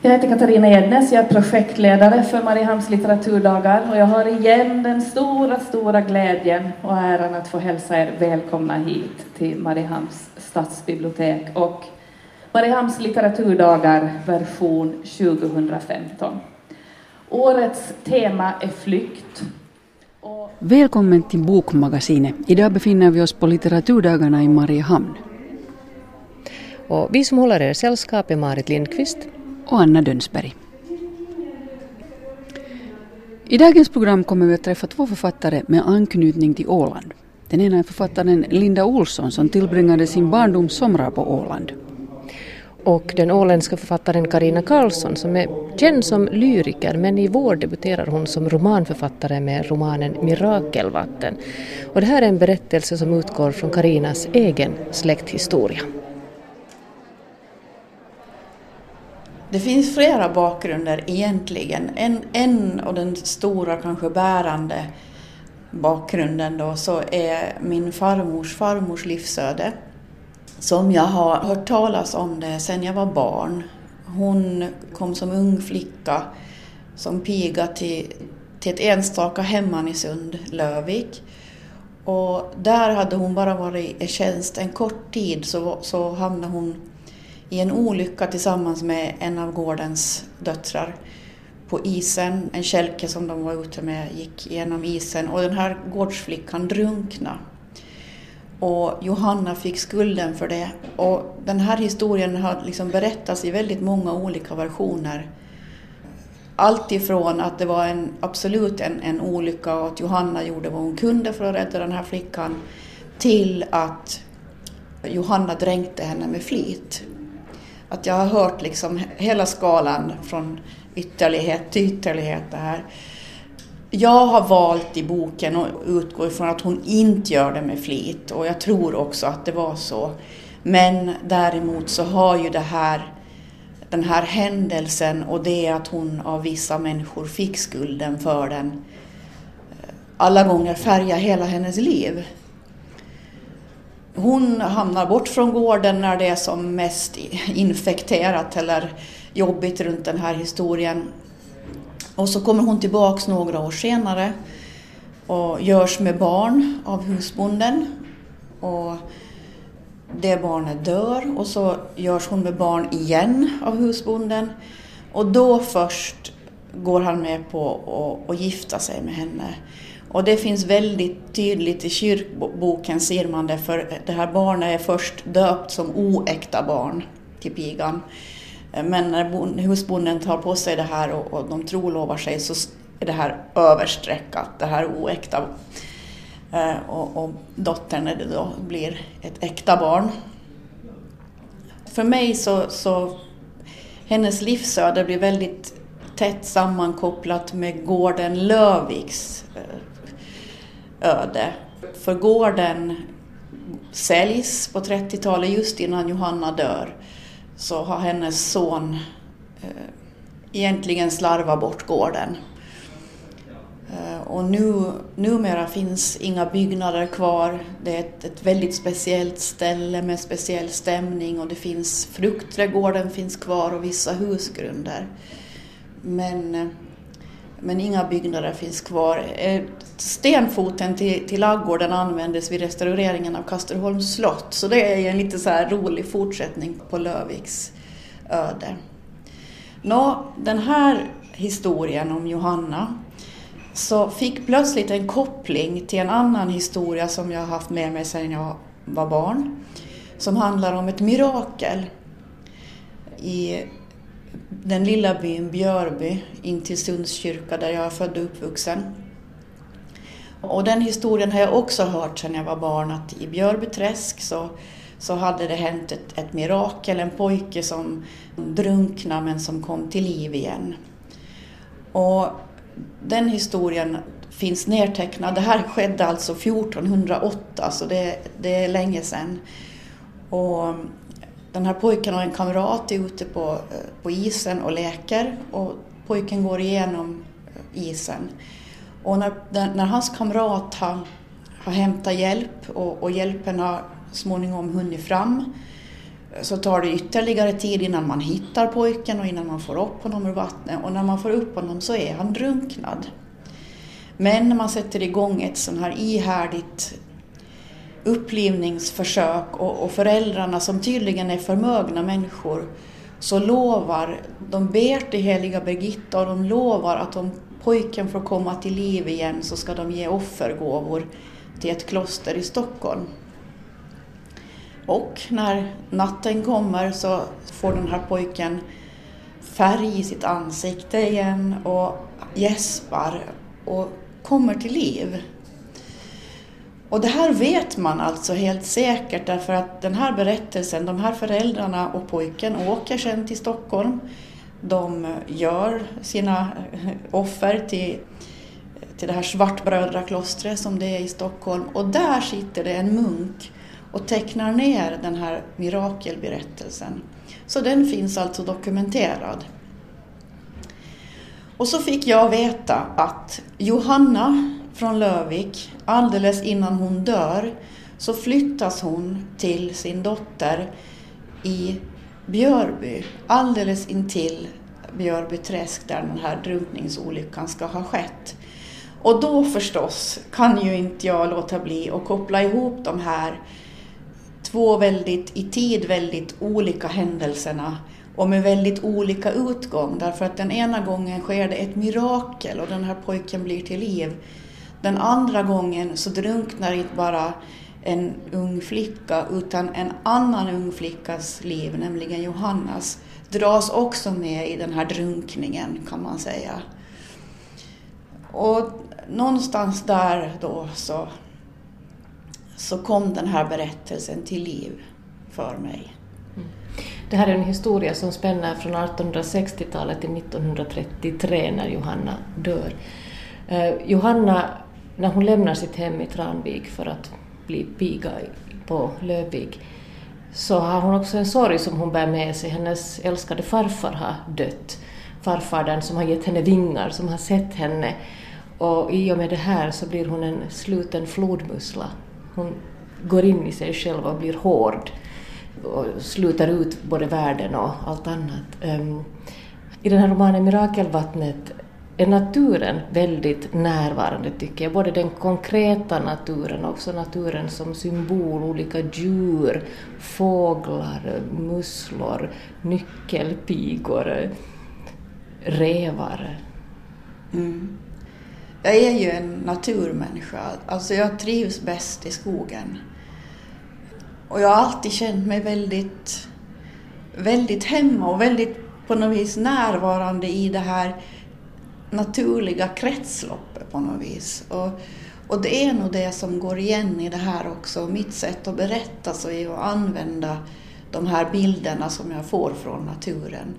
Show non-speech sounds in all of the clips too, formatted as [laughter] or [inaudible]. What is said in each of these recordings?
Jag heter Katarina Ednes, jag är projektledare för Mariehamns litteraturdagar och jag har igen den stora, stora glädjen och äran att få hälsa er välkomna hit till Mariehamns stadsbibliotek och Mariehamns litteraturdagar version 2015. Årets tema är flykt. Välkommen till Bokmagasinet. Idag befinner vi oss på litteraturdagarna i Mariehamn. Och vi som håller er sällskap är Marit Lindqvist och Anna Dönsberg. I dagens program kommer vi att träffa två författare med anknytning till Åland. Den ena är författaren Linda Olsson som tillbringade sin barndoms somrar på Åland. Och den åländska författaren Karina Karlsson som är känd som lyriker men i vår debuterar hon som romanförfattare med romanen Mirakelvatten. Och det här är en berättelse som utgår från Karinas egen släkthistoria. Det finns flera bakgrunder egentligen. En, en och den stora, kanske bärande bakgrunden då så är min farmors farmors livsöde. Som jag har hört talas om det sedan jag var barn. Hon kom som ung flicka som piga till, till ett enstaka hemman i Sund, Lövik. Och där hade hon bara varit i tjänst en kort tid så, så hamnade hon i en olycka tillsammans med en av gårdens döttrar på isen. En kälke som de var ute med gick genom isen och den här gårdsflickan drunknade. Och Johanna fick skulden för det. Och den här historien har liksom berättats i väldigt många olika versioner. Allt ifrån att det var en, absolut en, en olycka och att Johanna gjorde vad hon kunde för att rädda den här flickan till att Johanna dränkte henne med flit att jag har hört liksom hela skalan från ytterlighet till ytterlighet det här. Jag har valt i boken att utgå ifrån att hon inte gör det med flit och jag tror också att det var så. Men däremot så har ju det här, den här händelsen och det att hon av vissa människor fick skulden för den eh, alla gånger färgat hela hennes liv. Hon hamnar bort från gården när det är som mest infekterat eller jobbigt runt den här historien. Och så kommer hon tillbaks några år senare och görs med barn av husbonden. Och det barnet dör och så görs hon med barn igen av husbonden. Och då först går han med på att gifta sig med henne. Och det finns väldigt tydligt i kyrkboken ser man det, för det här barnet är först döpt som oäkta barn till pigan. Men när husbonden tar på sig det här och, och de trolovar sig så är det här överstreckat, det här oäkta. Eh, och, och dottern när det då blir ett äkta barn. För mig så, så hennes livsöde blir väldigt tätt sammankopplat med gården Löviks eh, öde. För gården säljs på 30-talet just innan Johanna dör så har hennes son eh, egentligen slarvat bort gården. Eh, och nu, numera finns inga byggnader kvar. Det är ett, ett, väldigt speciellt ställe med speciell stämning och det finns fruktträdgården finns kvar och vissa husgrunder. Men eh, men inga byggnader finns kvar. Eh, stenfoten till, till laggården användes vid restaureringen av Kasterholms slott, så det är en lite så här rolig fortsättning på Löviks öde. Nå, den här historien om Johanna så fick plötsligt en koppling till en annan historia som jag har haft med mig sedan jag var barn, som handlar om ett mirakel. I den lilla byn Björby in till Sundskyrka där jag är född och uppvuxen. Och den historien har jag också hört sedan jag var barn att i Björbyträsk så, så hade det hänt ett, ett mirakel, en pojke som drunknade men som kom till liv igen. Och den historien finns nedtecknad. Det här skedde alltså 1408 så det, det är länge sedan. Och den här pojken och en kamrat är ute på, eh, på isen och leker och pojken går igenom eh, isen. Och när, när hans kamrat har, har hämtat hjälp och, och hjälpen har småningom hunnit fram eh, så tar det ytterligare tid innan man hittar pojken och innan man får upp honom ur vattnet. Och när man får upp honom så är han drunknad. Men när man sätter igång ett sånt här ihärdigt upplivningsförsök och, och föräldrarna som tydligen är förmögna människor så lovar, de ber till heliga Birgitta och de lovar att om pojken får komma till liv igen så ska de ge offergåvor till ett kloster i Stockholm. Och när natten kommer så får den här pojken färg i sitt ansikte igen och gäspar och kommer till liv. Och det här vet man alltså helt säkert därför att den här berättelsen, de här föräldrarna och pojken åker sen till Stockholm. De gör sina offer till, till det här Svartbrödraklostret som det är i Stockholm och där sitter det en munk och tecknar ner den här mirakelberättelsen. Så den finns alltså dokumenterad. Och så fick jag veta att Johanna från Lövik, alldeles innan hon dör, så flyttas hon till sin dotter i Björby, alldeles intill Björby träsk där den här drunkningsolyckan ska ha skett. Och då förstås kan ju inte jag låta bli att koppla ihop de här två väldigt, i tid väldigt olika händelserna och med väldigt olika utgång därför att den ena gången sker det ett mirakel och den här pojken blir till liv. Den andra gången så drunknar inte bara en ung flicka utan en annan ung flickas liv, nämligen Johannas, dras också med i den här drunkningen kan man säga. Och någonstans där då så så kom den här berättelsen till liv för mig. Mm. Det här är en historia som spänner från 1860-talet till 1933 när Johanna dör. Eh, Johanna, när hon lämnar sitt hem i Tranvik för att bli piga på Lövvik, så har hon också en sorg som hon bär med sig. Hennes älskade farfar har dött. Farfadern som har gett henne vingar, som har sett henne. Och i och med det här så blir hon en sluten flodmussla hon går in i sig själv och blir hård och slutar ut både världen och allt annat. Ehm, I den här romanen Mirakelvattnet är naturen väldigt närvarande tycker jag, både den konkreta naturen och också naturen som symbol, olika djur, fåglar, musslor, nyckelpigor, rävar. Mm. Jag är ju en naturmänniska. Alltså jag trivs bäst i skogen. Och jag har alltid känt mig väldigt, väldigt hemma och väldigt på något vis närvarande i det här naturliga kretsloppet på något vis. Och, och det är nog det som går igen i det här också. Mitt sätt att berätta så är att använda de här bilderna som jag får från naturen.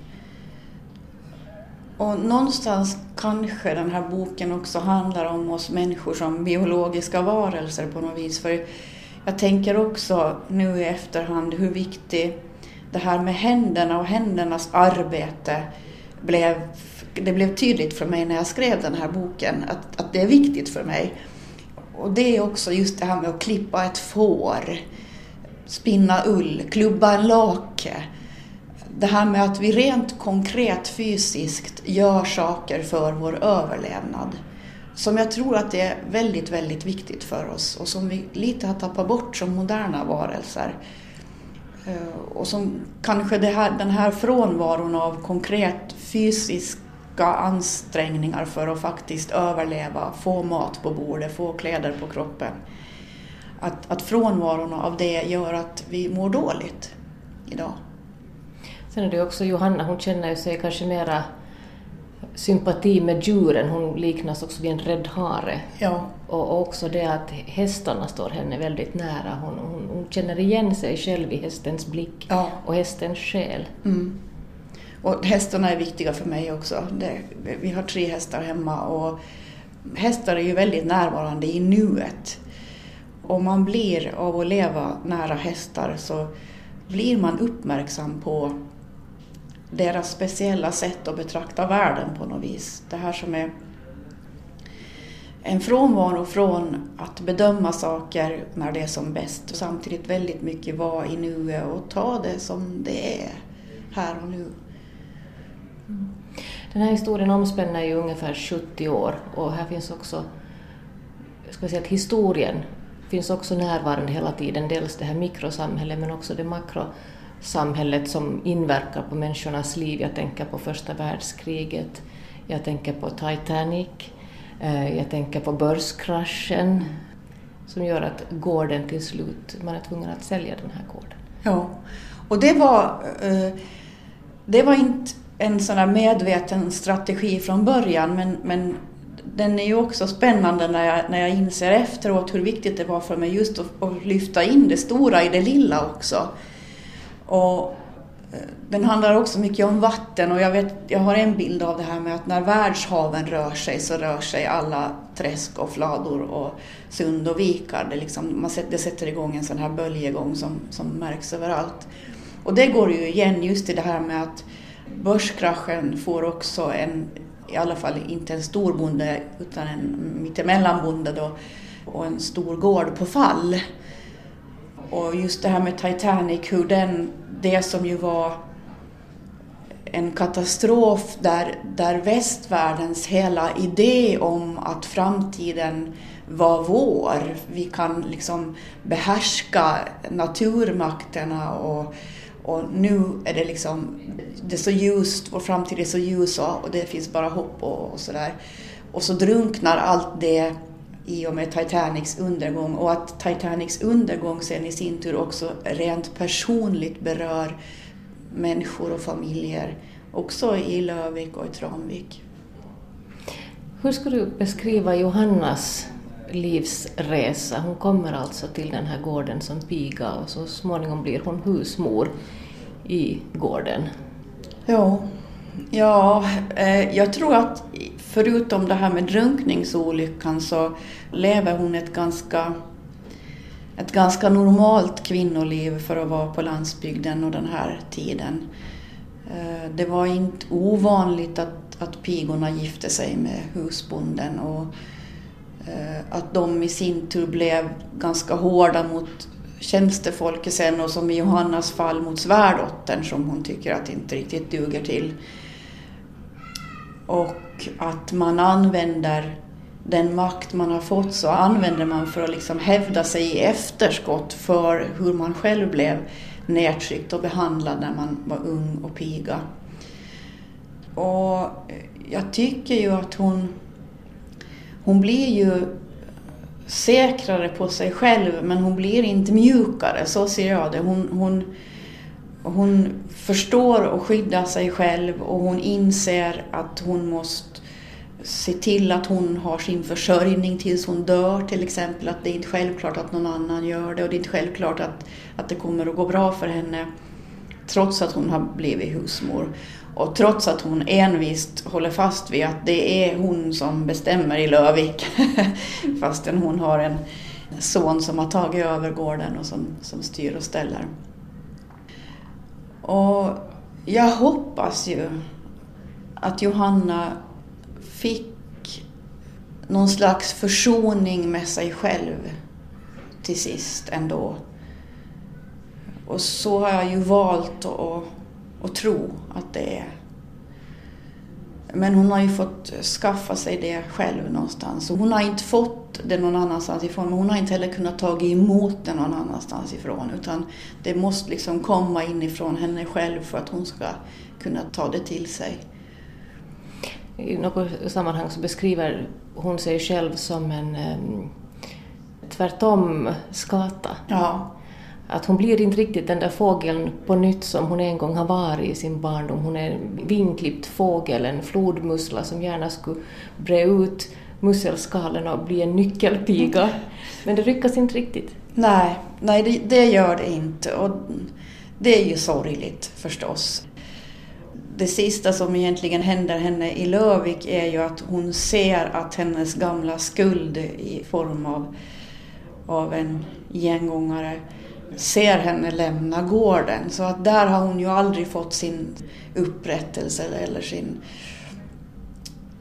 Och någonstans kanske den här boken också handlar om oss människor som biologiska varelser på något vis. För jag tänker också nu i efterhand hur viktigt det här med händerna och händernas arbete blev. Det blev tydligt för mig när jag skrev den här boken att, att det är viktigt för mig. Och det är också just det här med att klippa ett får, spinna ull, klubba en lake det här med att vi rent konkret fysiskt gör saker för vår överlevnad som jag tror att det är väldigt, väldigt viktigt för oss och som vi lite har tappat bort som moderna varelser. Eh, och som kanske här, den här frånvaron av konkret fysiska ansträngningar för att faktiskt överleva, få mat på bordet, få kläder på kroppen. Att, att frånvaron av det gör att vi mår dåligt idag. Sen är det också Johanna, hon känner sig kanske mera sympati med djuren, hon liknas också vid en rädd hare. Ja. Och också det att hästarna står henne väldigt nära, hon, hon, hon känner igen sig själv i hästens blick ja. och hästens själ. Mm. Och hästarna är viktiga för mig också. Det, vi har tre hästar hemma och hästar är ju väldigt närvarande i nuet. Om man blir av att leva nära hästar så blir man uppmärksam på deras speciella sätt att betrakta världen på något vis. Det här som är en frånvaro från att bedöma saker när det är som bäst och samtidigt väldigt mycket vara i nuet och ta det som det är här och nu. Den här historien omspänner ju ungefär 70 år och här finns också, ska jag säga att historien finns också närvarande hela tiden, dels det här mikrosamhället men också det samhället som inverkar på människornas liv. Jag tänker på första världskriget, jag tänker på Titanic, eh, jag tänker på börskraschen som gör att gården till slut, man är tvungen att sälja den här gården. Ja, och det var, eh, det var inte en sån här medveten strategi från början men, men den är ju också spännande när jag, när jag inser efteråt hur viktigt det var för mig just att, att lyfta in det stora i det lilla också. Och eh, den handlar också mycket om vatten och jag, vet, jag har en bild av det här med att när världshaven rör sig så rör sig alla träsk och flador och sund och vikar. Det, liksom, man sätter, det sätter igång en sån här böljegång som, som märks överallt. Och det går ju igen just i det här med att börskraschen får också en, i alla fall inte en stor bonde utan en mittemellanbonde då och en stor gård på fall. Och just det här med Titanic, hur den, det som ju var en katastrof där, där västvärldens hela idé om att framtiden var vår, vi kan liksom behärska naturmakterna och och nu är det liksom, det är så ljust, vår framtid är så ljus och det finns bara hopp och, och sådär. Och så drunknar allt det i och med Titanics undergång och att Titanics undergång sen i sin tur också rent personligt berör människor och familjer, också i Lövik och i Tranvik. Hur skulle du beskriva Johannas livsresa. Hon kommer alltså till den här gården som piga och så småningom blir hon husmor i gården. Ja, ja eh, jag tror att förutom det här med drunkningsolyckan så lever hon ett ganska ett ganska normalt kvinnoliv för att vara på landsbygden och den här tiden. Eh, det var inte ovanligt att, att pigorna gifte sig med husbonden och Eh, att de i sin tur blev ganska hårda mot tjänstefolket sen och som i Johannas fall mot svärdottern som hon tycker att inte riktigt duger till. Och att man använder den makt man har fått så använder man för att liksom hävda sig i efterskott för hur man själv blev nedtryckt och behandlad när man var ung och piga. Och jag tycker ju att hon hon blir ju säkrare på sig själv men hon blir inte mjukare, så ser jag det. Hon, hon, hon förstår och skyddar sig själv och hon inser att hon måste se till att hon har sin försörjning tills hon dör till exempel. Att det är inte självklart att någon annan gör det och det är inte självklart att, att det kommer att gå bra för henne trots att hon har blivit husmor. Och trots att hon envist håller fast vid att det är hon som bestämmer i Lövik, [laughs] fastän hon har en son som har tagit över gården och som, som styr och ställer. Och jag hoppas ju att Johanna fick någon slags försoning med sig själv till sist ändå. Och så har jag ju valt att att tro att det är. Men hon har ju fått skaffa sig det själv någonstans. hon har inte fått det någon annanstans ifrån, men hon har inte heller kunnat ta emot det någon annanstans ifrån. Utan det måste liksom komma inifrån henne själv för att hon ska kunna ta det till sig. I något sammanhang så beskriver hon sig själv som en um, tvärtom skata. Ja. Att hon blir inte riktigt den där fågeln på nytt som hon en gång har varit i sin barndom. Hon är en vinklippt fågel, en flodmussla som gärna skulle bre ut musselskalen och bli en nyckelpiga. Men det lyckas inte riktigt. Nej, nej det, det gör det inte. Och det är ju sorgligt förstås. Det sista som egentligen händer henne i Lövik är ju att hon ser att hennes gamla skuld i form av, av en gengångare ser henne lämna gården. Så att där har hon ju aldrig fått sin upprättelse eller sin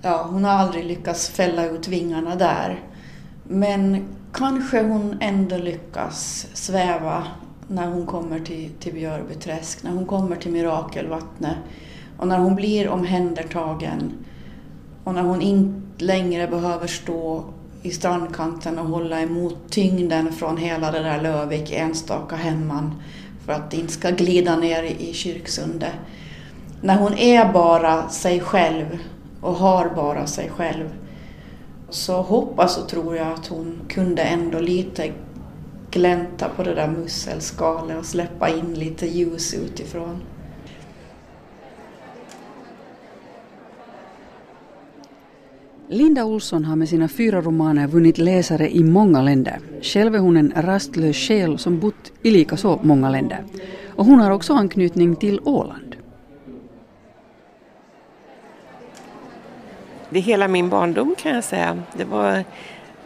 ja, hon har aldrig lyckats fälla ut vingarna där. Men kanske hon ändå lyckas sväva när hon kommer till, till Björbyträsk, när hon kommer till Mirakelvattnet och när hon blir omhändertagen och när hon inte längre behöver stå i strandkanten och hålla emot tyngden från hela det där Lövik enstaka hemman för att det inte ska glida ner i kyrksundet. När hon är bara sig själv och har bara sig själv så hoppas och tror jag att hon kunde ändå lite glänta på det där musselskalet och släppa in lite ljus utifrån. Linda Olsson har med sina fyra romaner vunnit läsare i många länder. Själv är hon en rastlös själ som bott i lika så många länder. Och hon har också anknytning till Åland. Det är hela min barndom kan jag säga. Det var,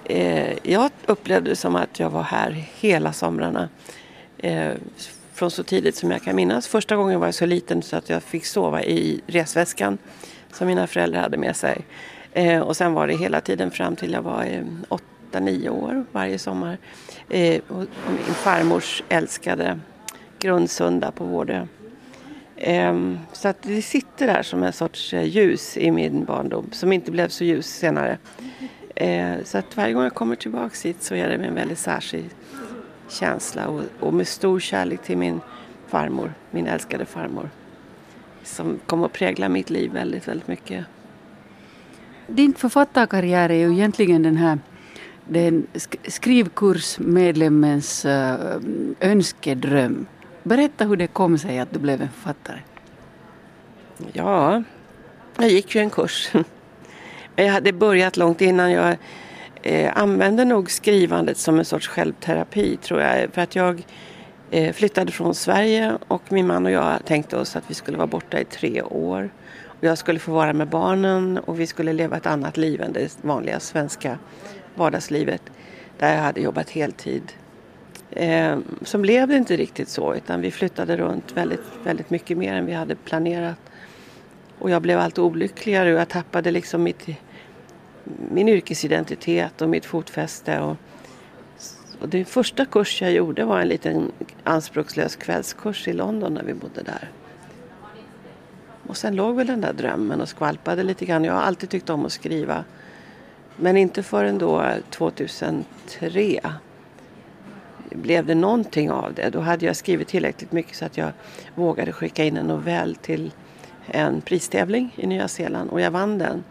eh, jag upplevde det som att jag var här hela somrarna. Eh, från så tidigt som jag kan minnas. Första gången var jag så liten så att jag fick sova i resväskan som mina föräldrar hade med sig. Eh, och sen var det hela tiden fram till jag var eh, åtta, nio år varje sommar. Eh, och min farmors älskade Grundsunda på Vårdö. Eh, så att det sitter där som en sorts eh, ljus i min barndom som inte blev så ljus senare. Eh, så att varje gång jag kommer tillbaks hit så är det med en väldigt särskild känsla och, och med stor kärlek till min farmor, min älskade farmor. Som kom att prägla mitt liv väldigt, väldigt mycket. Din författarkarriär är ju egentligen den här den skrivkursmedlemmens eh, önskedröm. Berätta hur det kom sig att du blev en författare. Ja, jag gick ju en kurs. Men [laughs] Jag hade börjat långt innan. Jag eh, använde nog skrivandet som en sorts självterapi tror jag. För att jag eh, flyttade från Sverige och min man och jag tänkte oss att vi skulle vara borta i tre år. Jag skulle få vara med barnen och vi skulle leva ett annat liv än det vanliga svenska vardagslivet där jag hade jobbat heltid. Eh, som blev det inte riktigt så utan vi flyttade runt väldigt, väldigt mycket mer än vi hade planerat. Och jag blev allt olyckligare och jag tappade liksom mitt, min yrkesidentitet och mitt fotfäste. Och, och den första kurs jag gjorde var en liten anspråkslös kvällskurs i London när vi bodde där. Och sen låg väl den där drömmen och skvalpade lite grann. Jag har alltid tyckt om att skriva. Men inte förrän då 2003 blev det någonting av det. Då hade jag skrivit tillräckligt mycket så att jag vågade skicka in en novell till en pristävling i Nya Zeeland och jag vann den.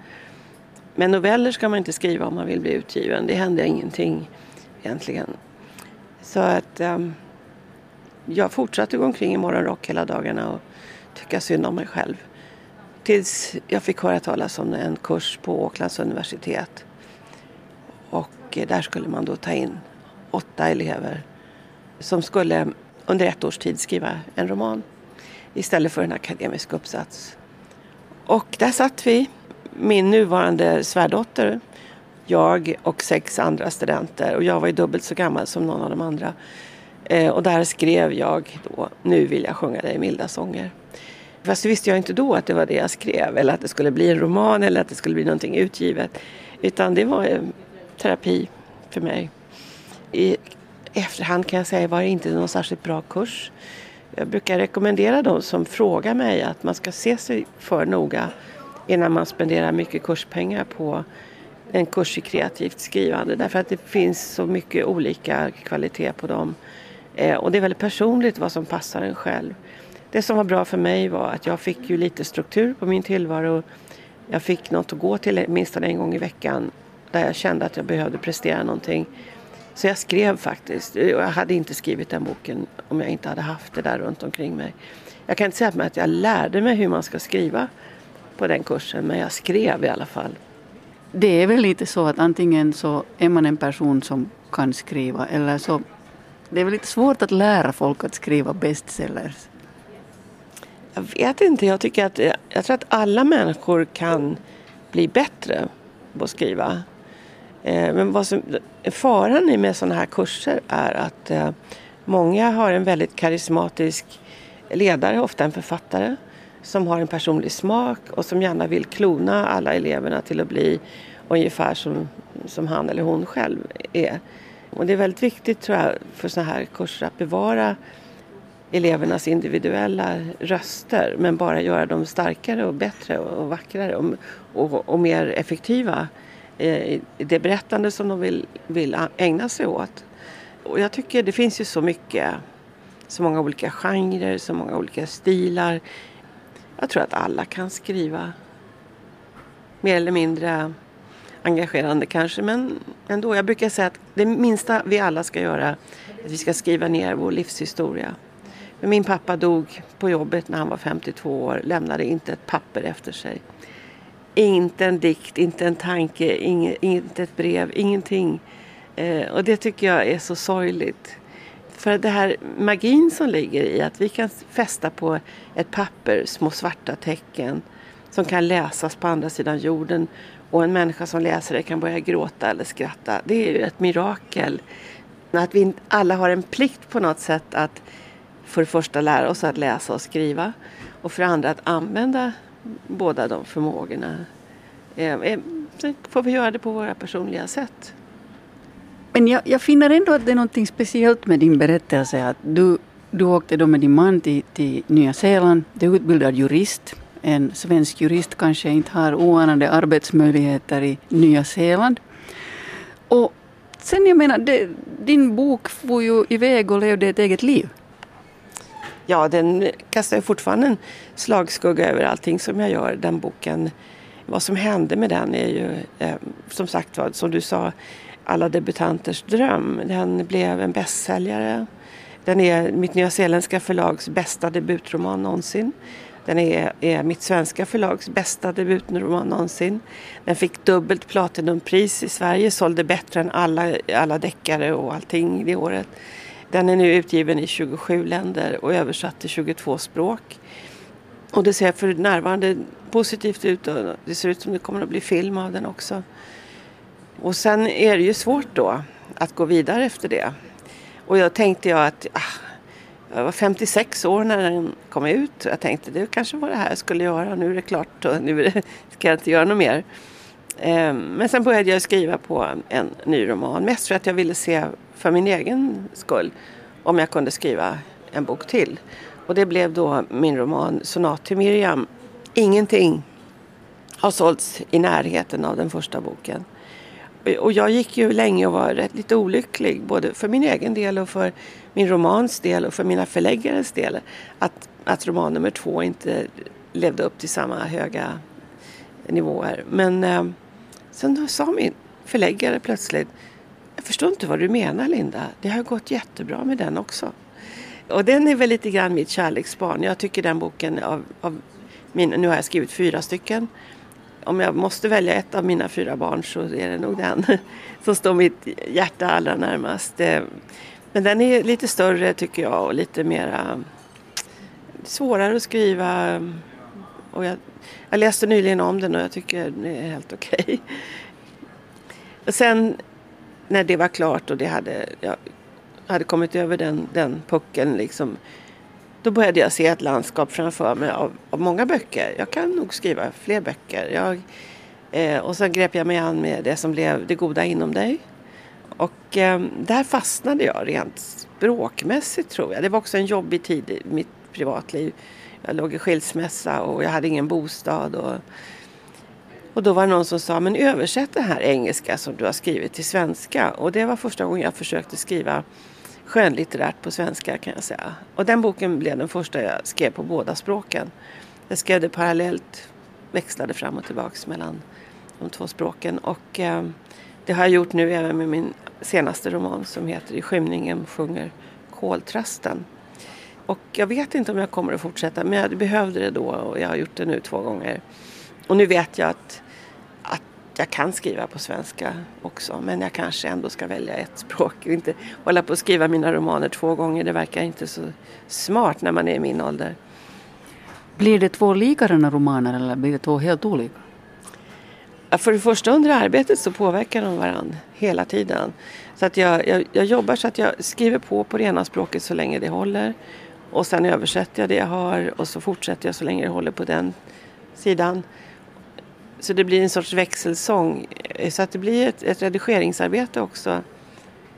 Men noveller ska man inte skriva om man vill bli utgiven. Det hände ingenting egentligen. Så att um, jag fortsatte gå omkring i morgonrock hela dagarna och tycka synd om mig själv. Tills jag fick höra talas om en kurs på Åklands universitet. Och eh, där skulle man då ta in åtta elever som skulle under ett års tid skriva en roman istället för en akademisk uppsats. Och där satt vi, min nuvarande svärdotter, jag och sex andra studenter och jag var ju dubbelt så gammal som någon av de andra. Eh, och där skrev jag då Nu vill jag sjunga dig milda sånger. Fast det visste jag inte då att det var det jag skrev eller att det skulle bli en roman eller att det skulle bli någonting utgivet. Utan det var eh, terapi för mig. I efterhand kan jag säga var det inte någon särskilt bra kurs. Jag brukar rekommendera de som frågar mig att man ska se sig för noga innan man spenderar mycket kurspengar på en kurs i kreativt skrivande. Därför att det finns så mycket olika kvalitet på dem. Eh, och det är väldigt personligt vad som passar en själv. Det som var bra för mig var att jag fick ju lite struktur på min tillvaro. Jag fick något att gå till minst en gång i veckan där jag kände att jag behövde prestera någonting. Så jag skrev faktiskt. Jag hade inte skrivit den boken om jag inte hade haft det där runt omkring mig. Jag kan inte säga att jag lärde mig hur man ska skriva på den kursen men jag skrev i alla fall. Det är väl lite så att antingen så är man en person som kan skriva eller så det är väl lite svårt att lära folk att skriva bestsellers. Jag vet inte. Jag tycker att eh, jag tror att alla människor kan bli bättre på att skriva. Eh, men vad som, faran med sådana här kurser är att eh, många har en väldigt karismatisk ledare, ofta en författare, som har en personlig smak och som gärna vill klona alla eleverna till att bli ungefär som, som han eller hon själv är. Och det är väldigt viktigt tror jag för sådana här kurser att bevara elevernas individuella röster men bara göra dem starkare och bättre och vackrare och, och, och mer effektiva eh, i det berättande som de vill, vill ägna sig åt. Och jag tycker det finns ju så mycket, så många olika genrer, så många olika stilar. Jag tror att alla kan skriva mer eller mindre engagerande kanske, men ändå. Jag brukar säga att det minsta vi alla ska göra är att vi ska skriva ner vår livshistoria. Men min pappa dog på jobbet när han var 52 år, lämnade inte ett papper efter sig. Inte en dikt, inte en tanke, inget, inte ett brev, ingenting. Eh, och det tycker jag är så sorgligt. För det här magin som ligger i att vi kan fästa på ett papper små svarta tecken som kan läsas på andra sidan jorden och en människa som läser det kan börja gråta eller skratta. Det är ju ett mirakel. Att vi alla har en plikt på något sätt att för det första lära oss att läsa och skriva och för det andra att använda båda de förmågorna. Eh, eh, sen får vi göra det på våra personliga sätt. Men jag, jag finner ändå att det är något speciellt med din berättelse. Att du, du åkte då med din man till, till Nya Zeeland. Du är utbildad jurist. En svensk jurist kanske inte har oanade arbetsmöjligheter i Nya Zeeland. Och sen jag menar, det, din bok får ju iväg och levde ett eget liv. Ja, den kastar fortfarande en slagskugga över allting som jag gör, den boken. Vad som hände med den är ju, eh, som sagt var, som du sa, alla debutanters dröm. Den blev en bästsäljare. Den är mitt nyzeeländska förlags bästa debutroman någonsin. Den är, är mitt svenska förlags bästa debutroman någonsin. Den fick dubbelt platinumpris i Sverige, sålde bättre än alla, alla deckare och allting det året. Den är nu utgiven i 27 länder och översatt till 22 språk. Och det ser för närvarande positivt ut och det ser ut som det kommer att bli film av den också. Och sen är det ju svårt då att gå vidare efter det. Och jag tänkte jag att ah, jag var 56 år när den kom ut. Jag tänkte det kanske var det här jag skulle göra. Nu är det klart och nu ska jag inte göra något mer. Ehm, men sen började jag skriva på en ny roman. Mest för att jag ville se för min egen skull om jag kunde skriva en bok till. Och det blev då min roman Sonat till Miriam. Ingenting har sålts i närheten av den första boken. Och jag gick ju länge och var rätt lite olycklig både för min egen del och för min romans del och för mina förläggares del. Att, att roman nummer två inte levde upp till samma höga nivåer. Men eh, sen sa min förläggare plötsligt jag förstår inte vad du menar Linda. Det har gått jättebra med den också. Och den är väl lite grann mitt kärleksbarn. Jag tycker den boken av, av min, nu har jag skrivit fyra stycken. Om jag måste välja ett av mina fyra barn så är det nog den [laughs] som står mitt hjärta allra närmast. Eh, men den är lite större tycker jag och lite mera mm, svårare att skriva. Och jag, jag läste nyligen om den och jag tycker den är helt okej. Okay. sen när det var klart och det hade, jag hade kommit över den, den pucken liksom. Då började jag se ett landskap framför mig av, av många böcker. Jag kan nog skriva fler böcker. Jag, eh, och sen grep jag mig an med det som blev Det goda inom dig. Och eh, där fastnade jag rent språkmässigt tror jag. Det var också en jobbig tid i mitt privatliv. Jag låg i skilsmässa och jag hade ingen bostad. Och, och då var det någon som sa, men översätt det här engelska som du har skrivit till svenska. Och det var första gången jag försökte skriva skönlitterärt på svenska kan jag säga. Och den boken blev den första jag skrev på båda språken. Jag skrev det parallellt, växlade fram och tillbaks mellan de två språken. Och eh, det har jag gjort nu även med min senaste roman som heter I skymningen sjunger koltrasten. Och jag vet inte om jag kommer att fortsätta men jag behövde det då och jag har gjort det nu två gånger. Och nu vet jag att, att jag kan skriva på svenska också men jag kanske ändå ska välja ett språk och inte hålla på att skriva mina romaner två gånger. Det verkar inte så smart när man är i min ålder. Blir det två likadana romaner eller blir det två helt olika? För det första under arbetet så påverkar de varandra hela tiden. Så att jag, jag, jag, jobbar så att jag skriver på på det ena språket så länge det håller. Och sen översätter jag det jag har och så fortsätter jag så länge jag håller på den sidan. Så det blir en sorts växelsång. Eh, så att det blir ett, ett redigeringsarbete också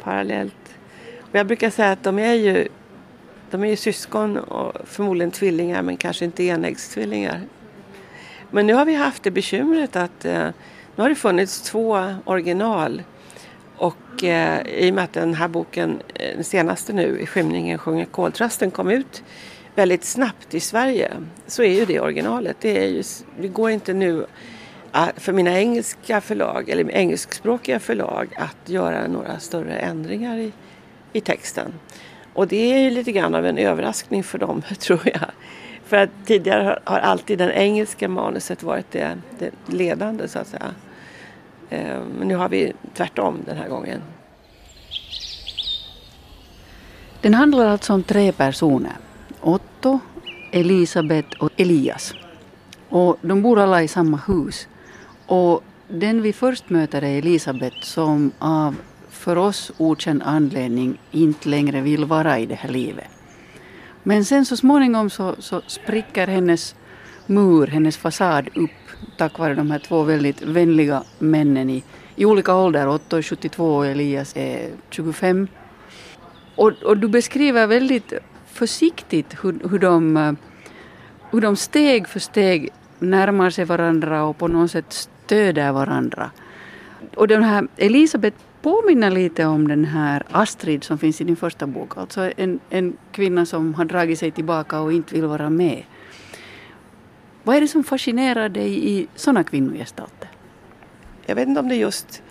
parallellt. Och jag brukar säga att de är ju, de är ju syskon och förmodligen tvillingar men kanske inte enäggstvillingar. Men nu har vi haft det bekymret att eh, nu har det funnits två original och eh, i och med att den här boken, eh, den senaste nu, i skymningen sjunger koltrasten, kom ut väldigt snabbt i Sverige så är ju det originalet. Det, är ju, det går inte nu för mina engelska förlag, eller engelskspråkiga förlag, att göra några större ändringar i, i texten. Och det är ju lite grann av en överraskning för dem, [laughs] tror jag. För att tidigare har, har alltid det engelska manuset varit det, det ledande, så att säga. Eh, men nu har vi tvärtom den här gången. Den handlar alltså om tre personer. Otto, Elisabeth och Elias. Och de bor alla i samma hus. Och den vi först möter är Elisabeth som av för oss okänd anledning inte längre vill vara i det här livet. Men sen så småningom så, så spricker hennes mur, hennes fasad upp tack vare de här två väldigt vänliga männen i, i olika ålder. Otto är 72 och Elias är 25. Och, och du beskriver väldigt försiktigt hur, hur, de, eh, hur de steg för steg närmar sig varandra och på något sätt stöder varandra. Och den här Elisabeth påminner lite om den här Astrid som finns i din första bok. Alltså en, en kvinna som har dragit sig tillbaka och inte vill vara med. Vad är det som fascinerar dig i sådana kvinnogestalter? Jag vet inte om det är just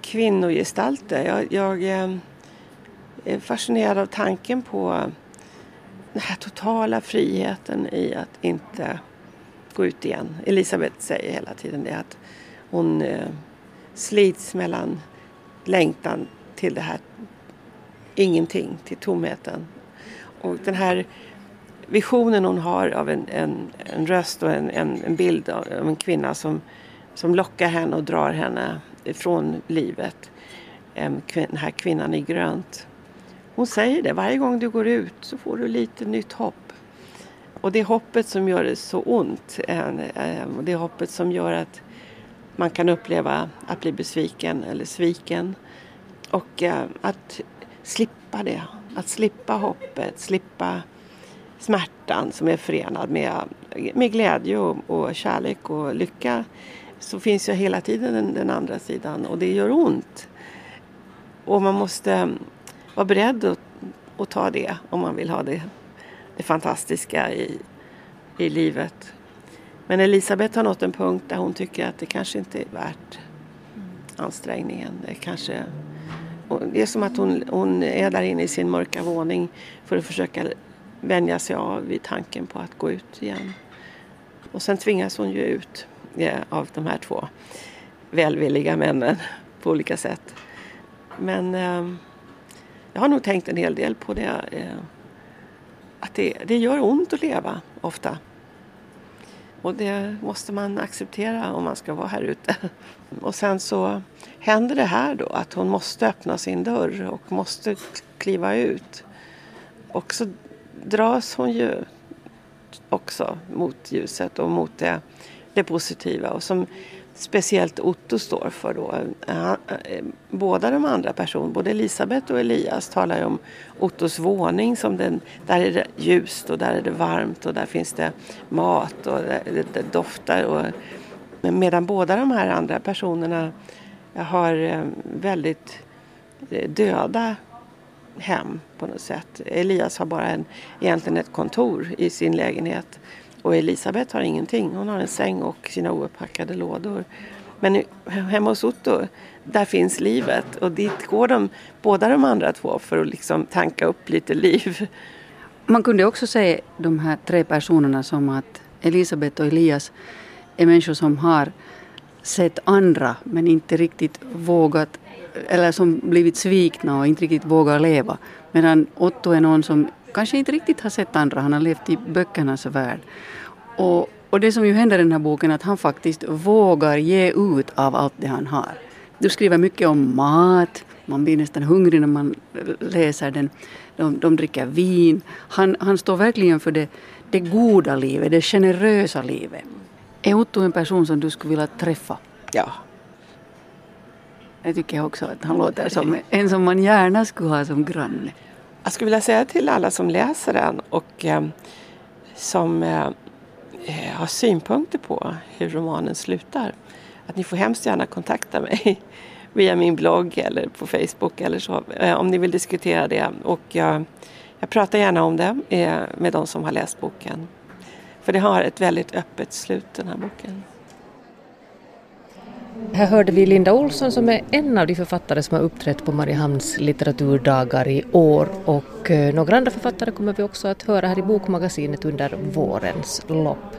kvinnogestalter. Jag, jag eh, är fascinerad av tanken på den här totala friheten i att inte gå ut igen. Elisabeth säger hela tiden det att hon eh, slits mellan längtan till det här ingenting, till tomheten. Och den här visionen hon har av en, en, en röst och en, en, en bild av, av en kvinna som, som lockar henne och drar henne ifrån livet. Den här kvinnan i grönt. Hon säger det, varje gång du går ut så får du lite nytt hopp. Och det är hoppet som gör det så ont. Ehm, och det är hoppet som gör att man kan uppleva att bli besviken eller sviken. Och eh, att slippa det, att slippa hoppet, slippa smärtan som är förenad med, med glädje och, och kärlek och lycka så finns ju hela tiden den, den, andra sidan och det gör ont. Och man måste mm, vara beredd att, att ta det om man vill ha det, det fantastiska i, i livet. Men Elisabeth har nått en punkt där hon tycker att det kanske inte är värt ansträngningen. Det, kanske, det är som att hon, hon är där inne i sin mörka våning för att försöka vänja sig av vid tanken på att gå ut igen. Och sen tvingas hon ju ut eh, av de här två välvilliga männen [laughs] på olika sätt. Men eh, jag har nog tänkt en hel del på det. Eh, att det, det gör ont att leva ofta. Och det måste man acceptera om man ska vara här ute. [laughs] Och sen så händer det här då att hon måste öppna sin dörr och måste kliva ut. Och så dras hon ju också mot ljuset och mot det, det positiva. Och som speciellt Otto står för då. Eh, eh, båda de andra personerna, både Elisabeth och Elias talar ju om Ottos våning som den, där är det ljust och där är det varmt och där finns det mat och det, det doftar. Och, medan båda de här andra personerna eh, har väldigt döda hem på något sätt. Elias har bara en, egentligen ett kontor i sin lägenhet och Elisabeth har ingenting. Hon har en säng och sina ouppackade lådor. Men hemma hos Otto, där finns livet och dit går de, båda de andra två för att liksom tanka upp lite liv. Man kunde också se de här tre personerna som att Elisabeth och Elias är människor som har sett andra men inte riktigt vågat eller som blivit svikna och inte riktigt vågar leva. Medan Otto är någon som kanske inte riktigt har sett andra, han har levt i böckernas värld. Och, och det som ju händer i den här boken är att han faktiskt vågar ge ut av allt det han har. Du skriver mycket om mat, man blir nästan hungrig när man läser den. De, de dricker vin. Han, han står verkligen för det, det goda livet, det generösa livet. Är Otto en person som du skulle vilja träffa? Ja. Jag tycker också att han låter som en som man gärna skulle ha som granne. Jag skulle vilja säga till alla som läser den och eh, som eh, eh, har synpunkter på hur romanen slutar att ni får hemskt gärna kontakta mig [laughs] via min blogg eller på Facebook eller så eh, om ni vill diskutera det. Och jag, jag pratar gärna om det eh, med de som har läst boken. För det har ett väldigt öppet slut den här boken. Här hörde vi Linda Olsson som är en av de författare som har uppträtt på Mariehamns litteraturdagar i år och eh, några andra författare kommer vi också att höra här i Bokmagasinet under vårens lopp.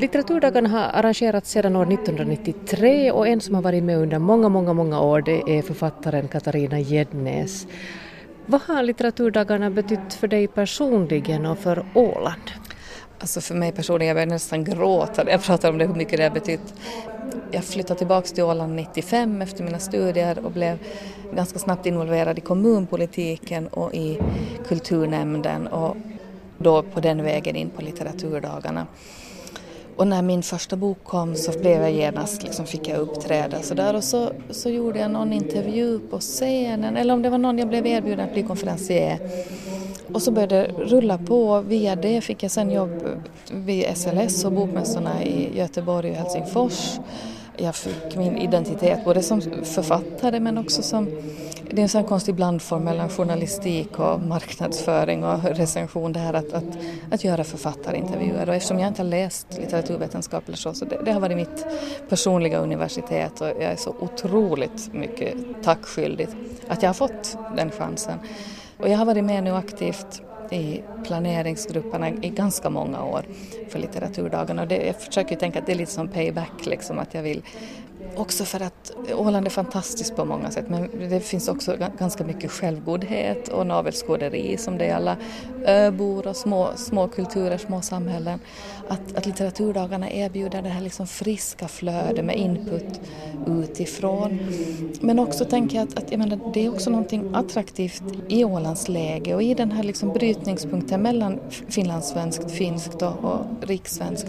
Litteraturdagarna har arrangerats sedan år 1993 och en som har varit med under många, många, många år det är författaren Katarina Gednäs. Vad har litteraturdagarna betytt för dig personligen och för Åland? Alltså för mig personligen, jag börjar nästan gråta när jag pratar om det, hur mycket det har betytt. Jag flyttade tillbaka till Åland 95 efter mina studier och blev ganska snabbt involverad i kommunpolitiken och i kulturnämnden och då på den vägen in på litteraturdagarna. Och när min första bok kom så blev jag genast, liksom fick jag uppträda så där och så, så gjorde jag någon intervju på scenen eller om det var någon jag blev erbjuden att bli konferencier. Och så började det rulla på. Via det fick jag sen jobb vid SLS och bokmässorna i Göteborg och Helsingfors jag fick min identitet både som författare men också som det är en sån konstig blandform mellan journalistik och marknadsföring och recension det här att, att, att göra författarintervjuer och eftersom jag inte har läst litteraturvetenskap eller så, så det, det, har varit mitt personliga universitet och jag är så otroligt mycket tackskyldig att jag har fått den chansen. Och jag har varit med nu aktivt i planeringsgrupperna i ganska många år för litteraturdagarna. Och det, jag försöker tänka att det är lite som payback, liksom, att jag vill Också för att Åland är fantastiskt på många sätt men det finns också ganska mycket självgodhet och navelskåderi som det är alla öbor och små, små kulturer, små samhällen. Att, att litteraturdagarna erbjuder det här liksom friska flödet med input utifrån. Men också tänker jag att, att jag menar, det är också någonting attraktivt i Ålands läge och i den här liksom brytningspunkten mellan finlandssvenskt, finskt och, och rikssvenskt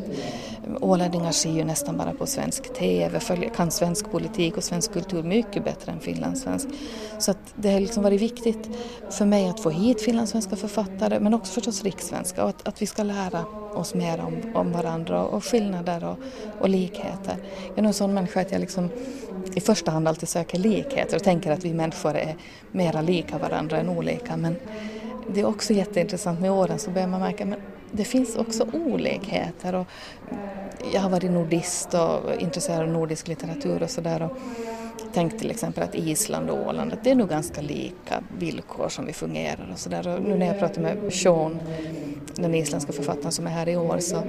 Ålänningar ser ju nästan bara på svensk TV, följer, kan svensk politik och svensk kultur mycket bättre än finlandssvensk. Så att det har liksom varit viktigt för mig att få hit finlandssvenska författare men också förstås rikssvenska och att, att vi ska lära oss mer om, om varandra och skillnader och, och likheter. Jag är nog en sån människa att jag liksom i första hand alltid söker likheter och tänker att vi människor är mera lika varandra än olika men det är också jätteintressant med åren så börjar man märka men det finns också olikheter. Och jag har varit nordist och intresserad av nordisk litteratur och sådär. Tänk till exempel att Island och Åland, att det är nog ganska lika villkor som vi fungerar och sådär. Nu när jag pratar med Sean den isländska författaren som är här i år så,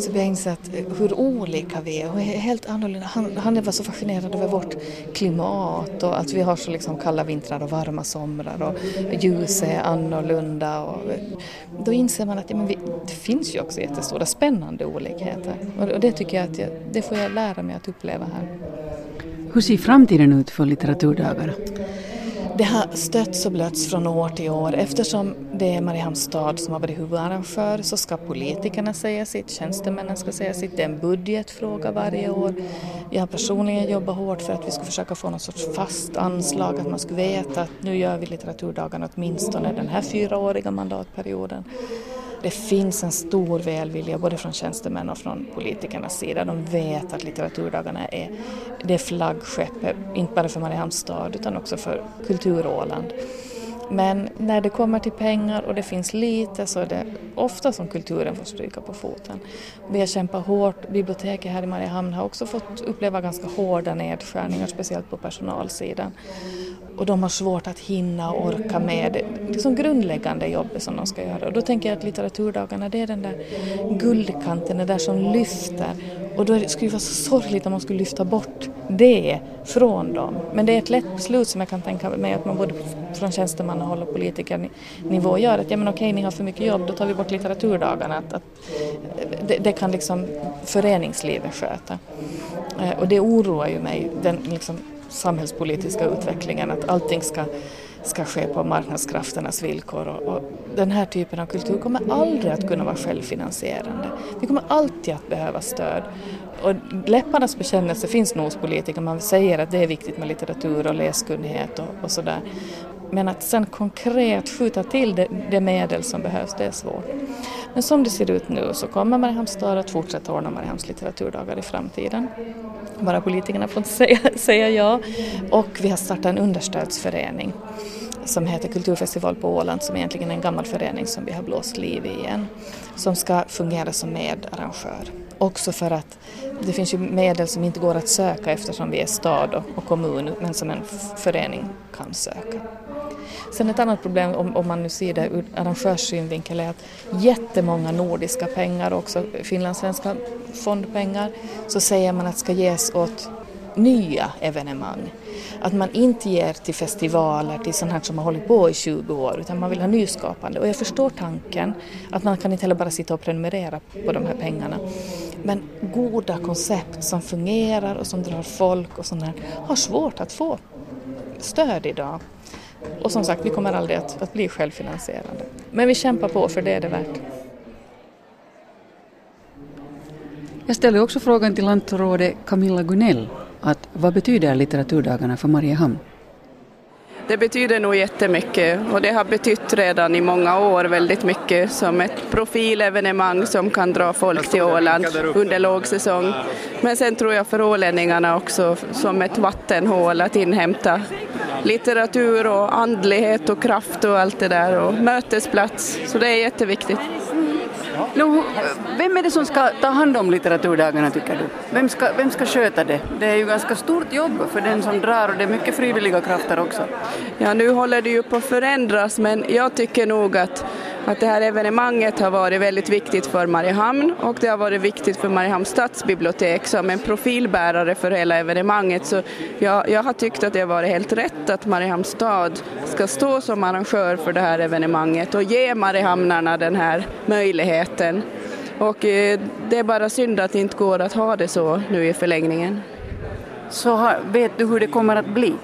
så jag inse att hur olika vi är och helt annorlunda. Han, han var så fascinerad över vårt klimat och att vi har så liksom kalla vintrar och varma somrar och ljuset är annorlunda. Och, då inser man att ja, men vi, det finns ju också jättestora spännande olikheter och, och det tycker jag att jag, det får jag lära mig att uppleva här. Hur ser framtiden ut för litteraturdagarna? Det har stötts och blötts från år till år. Eftersom det är Mariehamns stad som har varit huvudarrangör så ska politikerna säga sitt, tjänstemännen ska säga sitt. Det är en budgetfråga varje år. Jag har personligen jobbat hårt för att vi ska försöka få någon sorts fast anslag, att man ska veta att nu gör vi litteraturdagarna åtminstone den här fyraåriga mandatperioden. Det finns en stor välvilja både från tjänstemän och från politikernas sida. De vet att litteraturdagarna är det flaggskeppet, inte bara för Mariehamns stad utan också för Kulturåland. Men när det kommer till pengar och det finns lite så är det ofta som kulturen får stryka på foten. Vi har kämpat hårt, biblioteket här i Mariehamn har också fått uppleva ganska hårda nedskärningar, speciellt på personalsidan och de har svårt att hinna och orka med det liksom grundläggande jobbet som de ska göra. Och då tänker jag att litteraturdagarna det är den där guldkanten, det där som lyfter. Och då skulle det vara så sorgligt om man skulle lyfta bort det från dem. Men det är ett lätt beslut som jag kan tänka mig att man både från tjänsteman tjänstemannahåll och politikernivå gör. Att ja men okej, ni har för mycket jobb, då tar vi bort litteraturdagarna. Att, att det, det, kan liksom föreningslivet sköta. Eh, och det oroar ju mig, den liksom samhällspolitiska utvecklingen, att allting ska, ska ske på marknadskrafternas villkor. Och, och den här typen av kultur kommer aldrig att kunna vara självfinansierande. Vi kommer alltid att behöva stöd. Och läpparnas bekännelse finns nog hos politiker, man säger att det är viktigt med litteratur och läskunnighet och, och sådär. Men att sen konkret skjuta till det, det, medel som behövs, det är svårt. Men som det ser ut nu så kommer Mariehamns stad att fortsätta ordna Mariehamns litteraturdagar i framtiden. Bara politikerna får inte säga, [laughs] säga ja. Och vi har startat en understödsförening som heter Kulturfestival på Åland som egentligen är en gammal förening som vi har blåst liv i igen. Som ska fungera som medarrangör. Också för att det finns ju medel som inte går att söka eftersom vi är stad och kommun men som en förening kan söka. Sen ett annat problem om, om man nu ser det ur arrangörssynvinkel är att jättemånga nordiska pengar och också finlandssvenska fondpengar så säger man att ska ges åt nya evenemang. Att man inte ger till festivaler, till sånt här som har hållit på i 20 år, utan man vill ha nyskapande. Och jag förstår tanken att man kan inte heller bara sitta och prenumerera på de här pengarna. Men goda koncept som fungerar och som drar folk och sånt där har svårt att få stöd idag. Och som sagt, vi kommer aldrig att, att bli självfinansierande. Men vi kämpar på för det är det värt. Jag ställde också frågan till lantrådet Camilla Gunell att vad betyder litteraturdagarna för Mariehamn? Det betyder nog jättemycket och det har betytt redan i många år väldigt mycket som ett profilevenemang som kan dra folk till Åland under lågsäsong. Men sen tror jag för ålänningarna också som ett vattenhål att inhämta litteratur och andlighet och kraft och allt det där och mötesplats. Så det är jätteviktigt. No, vem är det som ska ta hand om litteraturdagarna tycker du? Vem ska, vem ska sköta det? Det är ju ganska stort jobb för den som drar och det är mycket frivilliga krafter också. Ja, nu håller det ju på att förändras men jag tycker nog att att det här evenemanget har varit väldigt viktigt för Mariehamn och det har varit viktigt för Mariehamns stadsbibliotek som en profilbärare för hela evenemanget. Så jag, jag har tyckt att det har varit helt rätt att Mariehamns stad ska stå som arrangör för det här evenemanget och ge Mariehamnarna den här möjligheten. Och eh, det är bara synd att det inte går att ha det så nu i förlängningen. Så vet du hur det kommer att bli?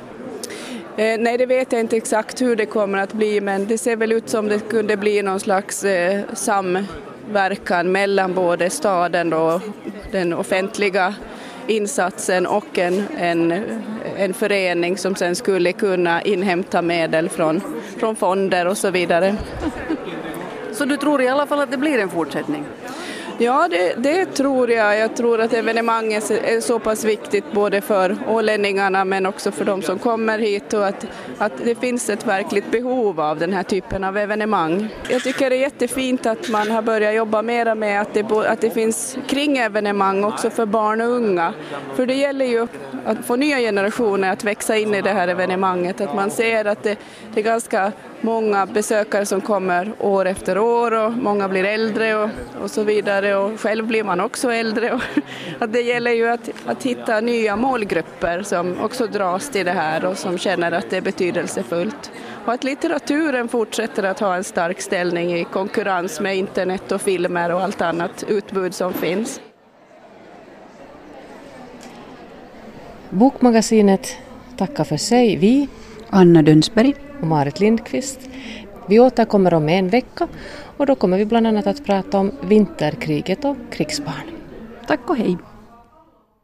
Eh, nej, det vet jag inte exakt hur det kommer att bli, men det ser väl ut som det kunde bli någon slags eh, samverkan mellan både staden och den offentliga insatsen och en, en, en förening som sen skulle kunna inhämta medel från, från fonder och så vidare. Så du tror i alla fall att det blir en fortsättning? Ja, det, det, tror jag. Jag tror att evenemanget är så pass viktigt både för ålänningarna men också för de som kommer hit och att, att det finns ett verkligt behov av den här typen av evenemang. Jag tycker det är jättefint att man har börjat jobba mera med att det, att det finns kringevenemang också för barn och unga. För det gäller ju att få nya generationer att växa in i det här evenemanget, att man ser att det, det är ganska många besökare som kommer år efter år och många blir äldre och, och så vidare och själv blir man också äldre. Och [laughs] att det gäller ju att, att hitta nya målgrupper som också dras till det här och som känner att det är betydelsefullt. Och att litteraturen fortsätter att ha en stark ställning i konkurrens med internet och filmer och allt annat utbud som finns. Bokmagasinet tackar för sig. Vi, Anna Dönsberg och Marit Lindqvist. Vi återkommer om en vecka och då kommer vi bland annat att prata om vinterkriget och krigsbarn. Tack och hej!